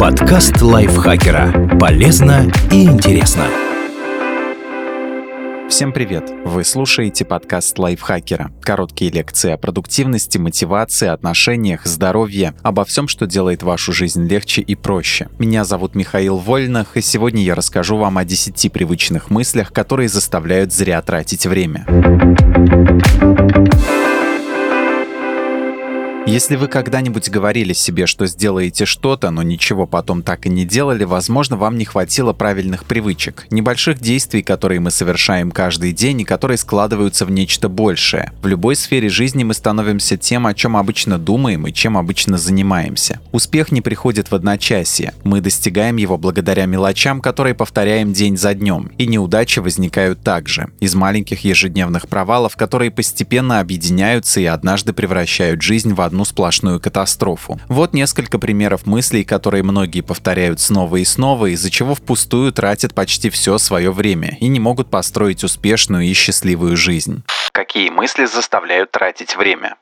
Подкаст лайфхакера. Полезно и интересно. Всем привет! Вы слушаете подкаст лайфхакера. Короткие лекции о продуктивности, мотивации, отношениях, здоровье, обо всем, что делает вашу жизнь легче и проще. Меня зовут Михаил Вольнах, и сегодня я расскажу вам о 10 привычных мыслях, которые заставляют зря тратить время. Если вы когда-нибудь говорили себе, что сделаете что-то, но ничего потом так и не делали, возможно, вам не хватило правильных привычек, небольших действий, которые мы совершаем каждый день и которые складываются в нечто большее. В любой сфере жизни мы становимся тем, о чем обычно думаем и чем обычно занимаемся. Успех не приходит в одночасье. Мы достигаем его благодаря мелочам, которые повторяем день за днем. И неудачи возникают также, из маленьких ежедневных провалов, которые постепенно объединяются и однажды превращают жизнь в одну сплошную катастрофу. Вот несколько примеров мыслей, которые многие повторяют снова и снова, из-за чего впустую тратят почти все свое время и не могут построить успешную и счастливую жизнь. Какие мысли заставляют тратить время?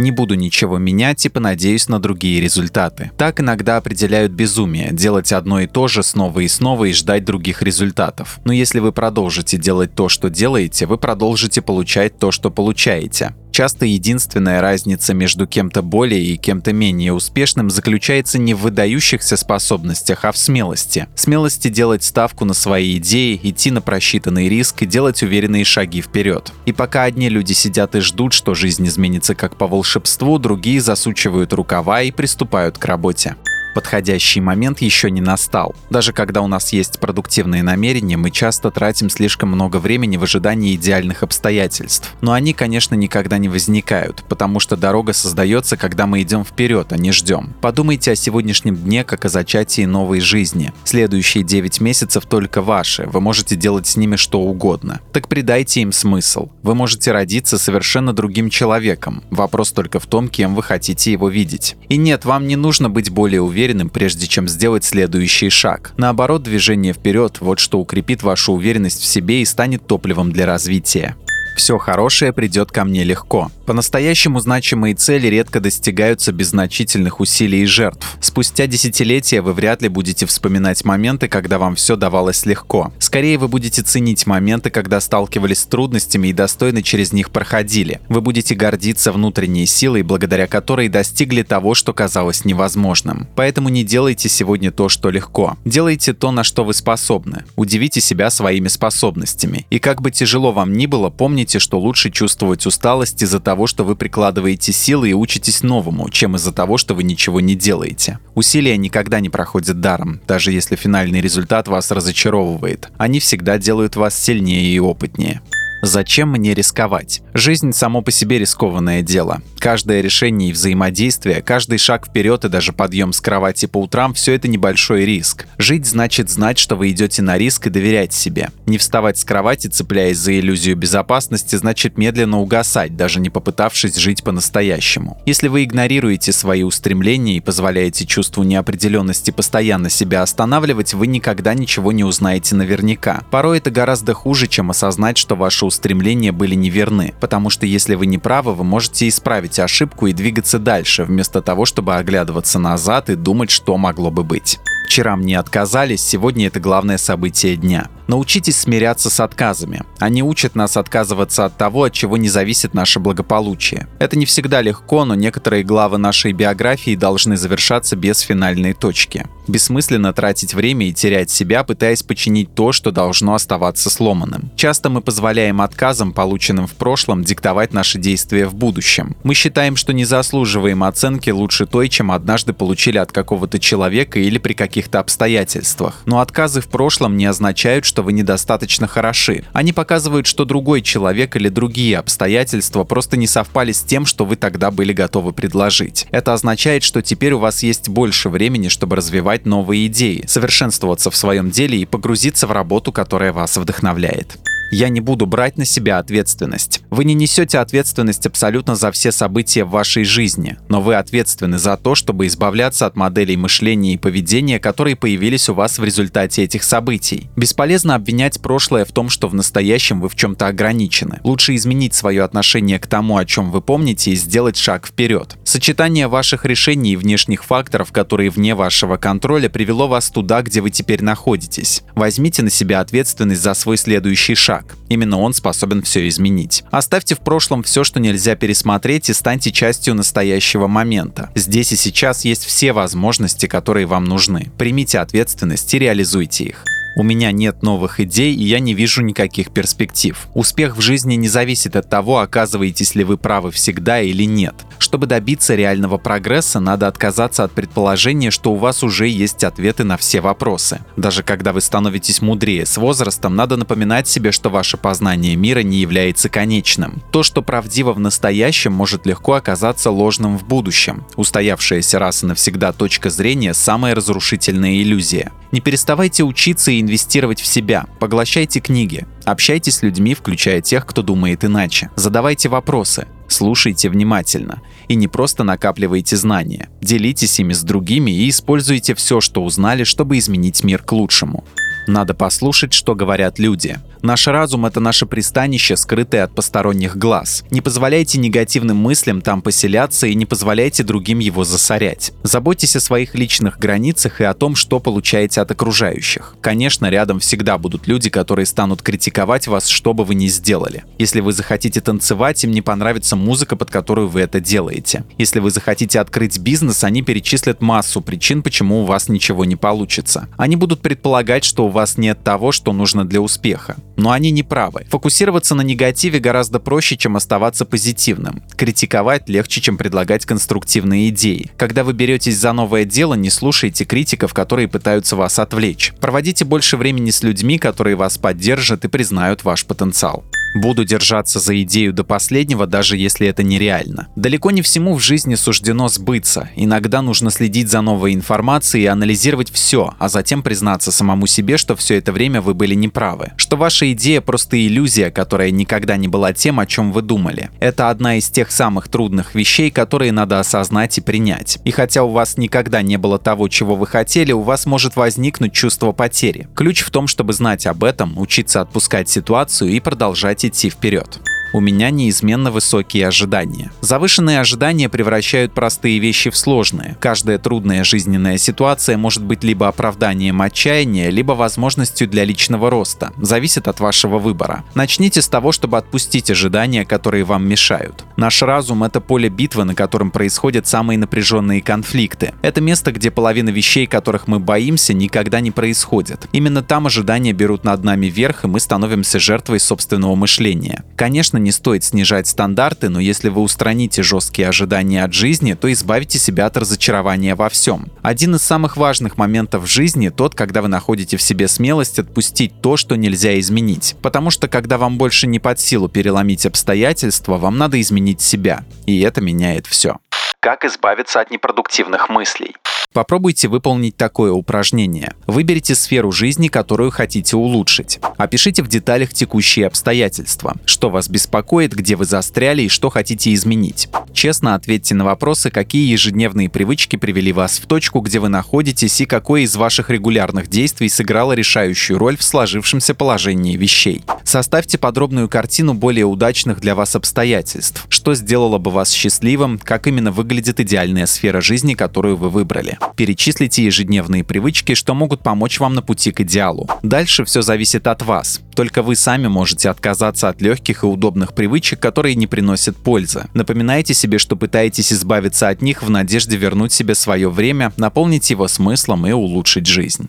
Не буду ничего менять и понадеюсь на другие результаты. Так иногда определяют безумие – делать одно и то же снова и снова и ждать других результатов. Но если вы продолжите делать то, что делаете, вы продолжите получать то, что получаете. Часто единственная разница между кем-то более и кем-то менее успешным заключается не в выдающихся способностях, а в смелости. Смелости делать ставку на свои идеи, идти на просчитанный риск и делать уверенные шаги вперед. И пока одни люди сидят и ждут, что жизнь изменится как по волшебству, другие засучивают рукава и приступают к работе. Подходящий момент еще не настал. Даже когда у нас есть продуктивные намерения, мы часто тратим слишком много времени в ожидании идеальных обстоятельств. Но они, конечно, никогда не возникают, потому что дорога создается, когда мы идем вперед, а не ждем. Подумайте о сегодняшнем дне как о зачатии новой жизни. Следующие 9 месяцев только ваши, вы можете делать с ними что угодно. Так придайте им смысл. Вы можете родиться совершенно другим человеком. Вопрос только в том, кем вы хотите его видеть. И нет, вам не нужно быть более уверенным уверенным, прежде чем сделать следующий шаг. Наоборот, движение вперед – вот что укрепит вашу уверенность в себе и станет топливом для развития. Все хорошее придет ко мне легко. По-настоящему значимые цели редко достигаются без значительных усилий и жертв. Спустя десятилетия вы вряд ли будете вспоминать моменты, когда вам все давалось легко. Скорее вы будете ценить моменты, когда сталкивались с трудностями и достойно через них проходили. Вы будете гордиться внутренней силой, благодаря которой достигли того, что казалось невозможным. Поэтому не делайте сегодня то, что легко. Делайте то, на что вы способны. Удивите себя своими способностями. И как бы тяжело вам ни было, помните, что лучше чувствовать усталость из-за того, того, что вы прикладываете силы и учитесь новому, чем из-за того, что вы ничего не делаете. Усилия никогда не проходят даром, даже если финальный результат вас разочаровывает. Они всегда делают вас сильнее и опытнее. Зачем мне рисковать? Жизнь само по себе рискованное дело. Каждое решение и взаимодействие, каждый шаг вперед и даже подъем с кровати по утрам – все это небольшой риск. Жить значит знать, что вы идете на риск и доверять себе. Не вставать с кровати, цепляясь за иллюзию безопасности, значит медленно угасать, даже не попытавшись жить по-настоящему. Если вы игнорируете свои устремления и позволяете чувству неопределенности постоянно себя останавливать, вы никогда ничего не узнаете наверняка. Порой это гораздо хуже, чем осознать, что ваше устремления были неверны, потому что если вы не правы, вы можете исправить ошибку и двигаться дальше, вместо того, чтобы оглядываться назад и думать, что могло бы быть. Вчера мне отказались, сегодня это главное событие дня. Научитесь смиряться с отказами. Они учат нас отказываться от того, от чего не зависит наше благополучие. Это не всегда легко, но некоторые главы нашей биографии должны завершаться без финальной точки. Бессмысленно тратить время и терять себя, пытаясь починить то, что должно оставаться сломанным. Часто мы позволяем отказам, полученным в прошлом, диктовать наши действия в будущем. Мы считаем, что не заслуживаем оценки лучше той, чем однажды получили от какого-то человека или при каких-то обстоятельствах. Но отказы в прошлом не означают, что что вы недостаточно хороши. Они показывают, что другой человек или другие обстоятельства просто не совпали с тем, что вы тогда были готовы предложить. Это означает, что теперь у вас есть больше времени, чтобы развивать новые идеи, совершенствоваться в своем деле и погрузиться в работу, которая вас вдохновляет. Я не буду брать на себя ответственность. Вы не несете ответственность абсолютно за все события в вашей жизни, но вы ответственны за то, чтобы избавляться от моделей мышления и поведения, которые появились у вас в результате этих событий. Бесполезно обвинять прошлое в том, что в настоящем вы в чем-то ограничены. Лучше изменить свое отношение к тому, о чем вы помните, и сделать шаг вперед. Сочетание ваших решений и внешних факторов, которые вне вашего контроля, привело вас туда, где вы теперь находитесь. Возьмите на себя ответственность за свой следующий шаг. Именно он способен все изменить. Оставьте в прошлом все, что нельзя пересмотреть, и станьте частью настоящего момента. Здесь и сейчас есть все возможности, которые вам нужны. Примите ответственность и реализуйте их. У меня нет новых идей, и я не вижу никаких перспектив. Успех в жизни не зависит от того, оказываетесь ли вы правы всегда или нет. Чтобы добиться реального прогресса, надо отказаться от предположения, что у вас уже есть ответы на все вопросы. Даже когда вы становитесь мудрее с возрастом, надо напоминать себе, что ваше познание мира не является конечным. То, что правдиво в настоящем, может легко оказаться ложным в будущем. Устоявшаяся раз и навсегда точка зрения – самая разрушительная иллюзия. Не переставайте учиться и инвестировать в себя, поглощайте книги, общайтесь с людьми, включая тех, кто думает иначе, задавайте вопросы, слушайте внимательно. И не просто накапливайте знания, делитесь ими с другими и используйте все, что узнали, чтобы изменить мир к лучшему. Надо послушать, что говорят люди. Наш разум — это наше пристанище, скрытое от посторонних глаз. Не позволяйте негативным мыслям там поселяться и не позволяйте другим его засорять. Заботьтесь о своих личных границах и о том, что получаете от окружающих. Конечно, рядом всегда будут люди, которые станут критиковать вас, что бы вы ни сделали. Если вы захотите танцевать, им не понравится музыка, под которую вы это делаете. Если вы захотите открыть бизнес, они перечислят массу причин, почему у вас ничего не получится. Они будут предполагать, что у вас нет того, что нужно для успеха. Но они не правы. Фокусироваться на негативе гораздо проще, чем оставаться позитивным. Критиковать легче, чем предлагать конструктивные идеи. Когда вы беретесь за новое дело, не слушайте критиков, которые пытаются вас отвлечь. Проводите больше времени с людьми, которые вас поддержат и признают ваш потенциал. Буду держаться за идею до последнего, даже если это нереально. Далеко не всему в жизни суждено сбыться. Иногда нужно следить за новой информацией и анализировать все, а затем признаться самому себе, что все это время вы были неправы. Что ваша идея просто иллюзия, которая никогда не была тем, о чем вы думали. Это одна из тех самых трудных вещей, которые надо осознать и принять. И хотя у вас никогда не было того, чего вы хотели, у вас может возникнуть чувство потери. Ключ в том, чтобы знать об этом, учиться отпускать ситуацию и продолжать идти вперед. У меня неизменно высокие ожидания. Завышенные ожидания превращают простые вещи в сложные. Каждая трудная жизненная ситуация может быть либо оправданием отчаяния, либо возможностью для личного роста. Зависит от вашего выбора. Начните с того, чтобы отпустить ожидания, которые вам мешают. Наш разум — это поле битвы, на котором происходят самые напряженные конфликты. Это место, где половина вещей, которых мы боимся, никогда не происходит. Именно там ожидания берут над нами верх, и мы становимся жертвой собственного мышления. Конечно, не стоит снижать стандарты, но если вы устраните жесткие ожидания от жизни, то избавите себя от разочарования во всем. Один из самых важных моментов в жизни тот, когда вы находите в себе смелость отпустить то, что нельзя изменить. Потому что когда вам больше не под силу переломить обстоятельства, вам надо изменить себя. И это меняет все. Как избавиться от непродуктивных мыслей? Попробуйте выполнить такое упражнение. Выберите сферу жизни, которую хотите улучшить. Опишите в деталях текущие обстоятельства. Что вас беспокоит, где вы застряли и что хотите изменить. Честно ответьте на вопросы, какие ежедневные привычки привели вас в точку, где вы находитесь и какое из ваших регулярных действий сыграло решающую роль в сложившемся положении вещей. Составьте подробную картину более удачных для вас обстоятельств. Что сделало бы вас счастливым, как именно выглядит идеальная сфера жизни, которую вы выбрали. Перечислите ежедневные привычки, что могут помочь вам на пути к идеалу. Дальше все зависит от вас. Только вы сами можете отказаться от легких и удобных привычек, которые не приносят пользы. Напоминайте себе, что пытаетесь избавиться от них в надежде вернуть себе свое время, наполнить его смыслом и улучшить жизнь.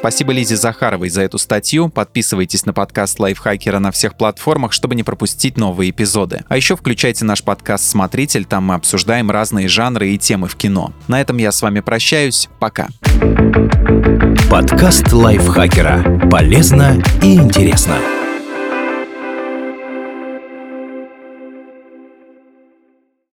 Спасибо Лизе Захаровой за эту статью. Подписывайтесь на подкаст Лайфхакера на всех платформах, чтобы не пропустить новые эпизоды. А еще включайте наш подкаст «Смотритель», там мы обсуждаем разные жанры и темы в кино. На этом я с вами прощаюсь. Пока. Подкаст Лайфхакера. Полезно и интересно.